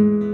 Thank